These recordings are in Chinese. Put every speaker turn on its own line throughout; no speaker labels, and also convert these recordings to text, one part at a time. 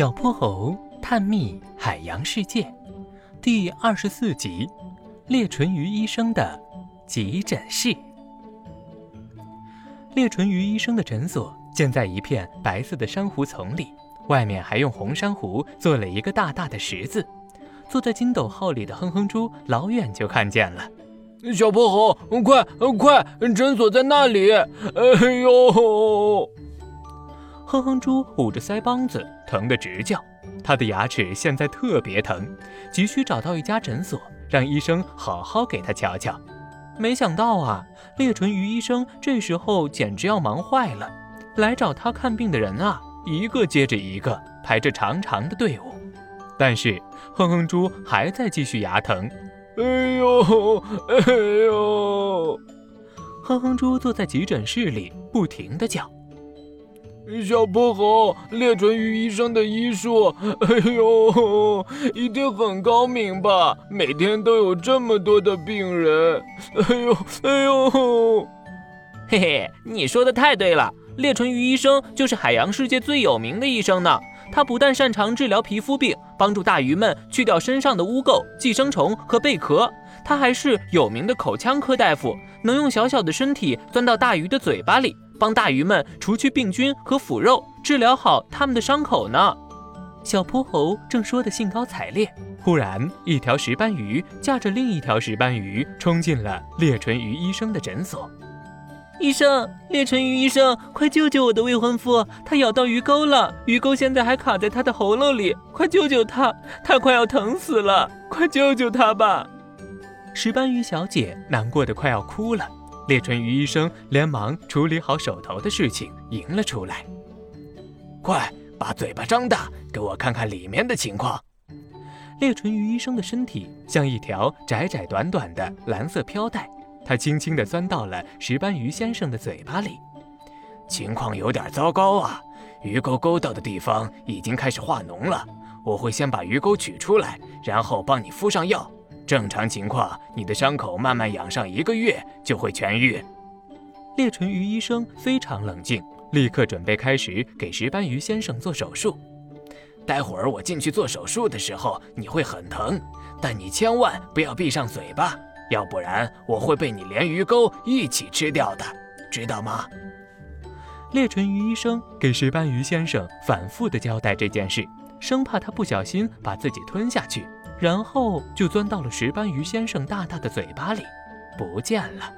小泼猴探秘海洋世界第二十四集：裂唇鱼医生的急诊室。裂唇鱼医生的诊所建在一片白色的珊瑚丛里，外面还用红珊瑚做了一个大大的十字。坐在筋斗号里的哼哼猪老远就看见了。
小泼猴，快快，诊所在那里！哎呦！
哼哼猪捂着腮帮子，疼得直叫。他的牙齿现在特别疼，急需找到一家诊所，让医生好好给他瞧瞧。没想到啊，裂唇鱼医生这时候简直要忙坏了。来找他看病的人啊，一个接着一个，排着长长的队伍。但是哼哼猪还在继续牙疼。
哎呦，哎呦！
哼哼猪坐在急诊室里，不停地叫。
小泼猴，裂唇鱼医生的医术，哎呦，一定很高明吧？每天都有这么多的病人，哎呦，哎呦，
嘿嘿，你说的太对了，裂唇鱼医生就是海洋世界最有名的医生呢。他不但擅长治疗皮肤病，帮助大鱼们去掉身上的污垢、寄生虫和贝壳，他还是有名的口腔科大夫，能用小小的身体钻到大鱼的嘴巴里。帮大鱼们除去病菌和腐肉，治疗好他们的伤口呢。
小泼猴正说得兴高采烈，忽然一条石斑鱼驾着另一条石斑鱼冲进了裂唇鱼医生的诊所。
医生，裂唇鱼医生，快救救我的未婚夫！他咬到鱼钩了，鱼钩现在还卡在他的喉咙里，快救救他！他快要疼死了，快救救他吧！
石斑鱼小姐难过的快要哭了。裂唇鱼医生连忙处理好手头的事情，迎了出来。
快把嘴巴张大，给我看看里面的情况。
裂唇鱼医生的身体像一条窄窄短短的蓝色飘带，他轻轻地钻到了石斑鱼先生的嘴巴里。
情况有点糟糕啊，鱼钩勾到的地方已经开始化脓了。我会先把鱼钩取出来，然后帮你敷上药。正常情况，你的伤口慢慢养上一个月就会痊愈。
裂唇鱼医生非常冷静，立刻准备开始给石斑鱼先生做手术。
待会儿我进去做手术的时候，你会很疼，但你千万不要闭上嘴巴，要不然我会被你连鱼钩一起吃掉的，知道吗？
裂唇鱼医生给石斑鱼先生反复地交代这件事，生怕他不小心把自己吞下去。然后就钻到了石斑鱼先生大大的嘴巴里，不见了。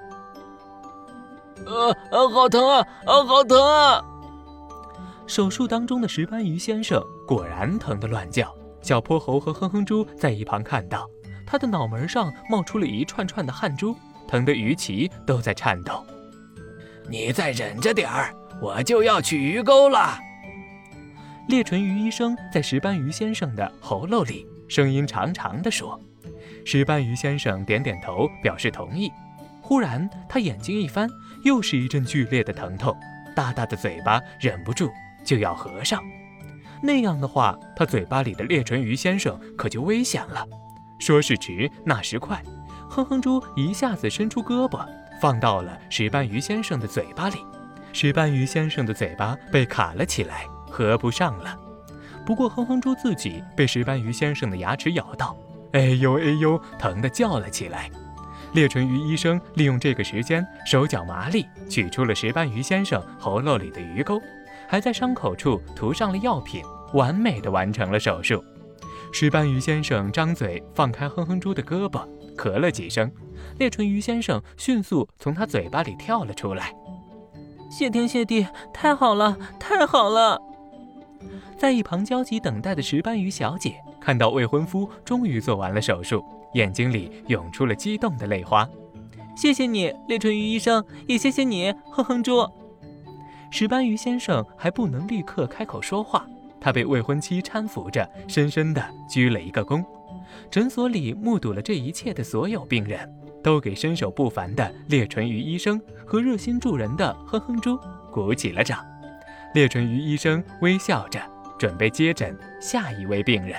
呃呃，好疼啊！啊，好疼啊！
手术当中的石斑鱼先生果然疼得乱叫。小泼猴和哼哼猪在一旁看到，他的脑门上冒出了一串串的汗珠，疼得鱼鳍都在颤抖。
你再忍着点儿，我就要取鱼钩了。
裂唇鱼医生在石斑鱼先生的喉咙里。声音长长的说：“石斑鱼先生点点头，表示同意。忽然，他眼睛一翻，又是一阵剧烈的疼痛，大大的嘴巴忍不住就要合上。那样的话，他嘴巴里的裂唇鱼先生可就危险了。说时迟，那时快，哼哼猪一下子伸出胳膊，放到了石斑鱼先生的嘴巴里。石斑鱼先生的嘴巴被卡了起来，合不上了。”不过，哼哼猪自己被石斑鱼先生的牙齿咬到，哎呦哎呦，疼得叫了起来。裂唇鱼医生利用这个时间，手脚麻利，取出了石斑鱼先生喉咙里的鱼钩，还在伤口处涂上了药品，完美的完成了手术。石斑鱼先生张嘴放开哼哼猪的胳膊，咳了几声，裂唇鱼先生迅速从他嘴巴里跳了出来。
谢天谢地，太好了，太好了！
在一旁焦急等待的石斑鱼小姐看到未婚夫终于做完了手术，眼睛里涌出了激动的泪花。
谢谢你，裂唇鱼医生，也谢谢你，哼哼猪。
石斑鱼先生还不能立刻开口说话，他被未婚妻搀扶着，深深地鞠了一个躬。诊所里目睹了这一切的所有病人，都给身手不凡的裂唇鱼医生和热心助人的哼哼猪鼓起了掌。裂唇鱼医生微笑着，准备接诊下一位病人。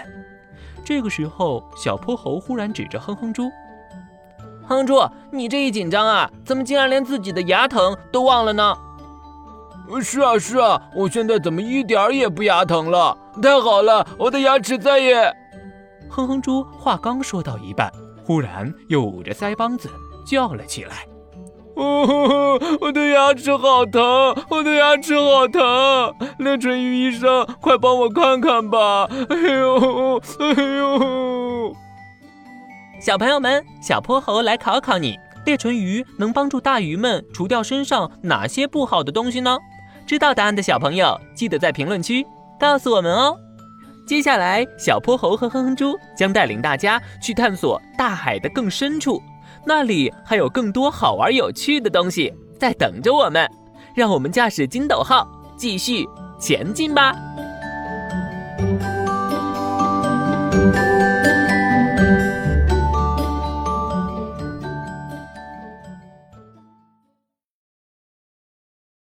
这个时候，小泼猴忽然指着哼哼猪：“
哼猪，你这一紧张啊，怎么竟然连自己的牙疼都忘了呢？”
是啊是啊，我现在怎么一点儿也不牙疼了？太好了，我的牙齿再也……
哼哼猪话刚说到一半，忽然又捂着腮帮子叫了起来：“
哦，我的牙齿好疼，我的牙齿好疼！裂唇鱼医生，快帮我看看吧！哎呦，哎呦！”
小朋友们，小泼猴来考考你：裂唇鱼能帮助大鱼们除掉身上哪些不好的东西呢？知道答案的小朋友，记得在评论区告诉我们哦。接下来，小泼猴和哼哼猪将带领大家去探索大海的更深处，那里还有更多好玩有趣的东西在等着我们让我们驾驶筋斗号继续前进吧。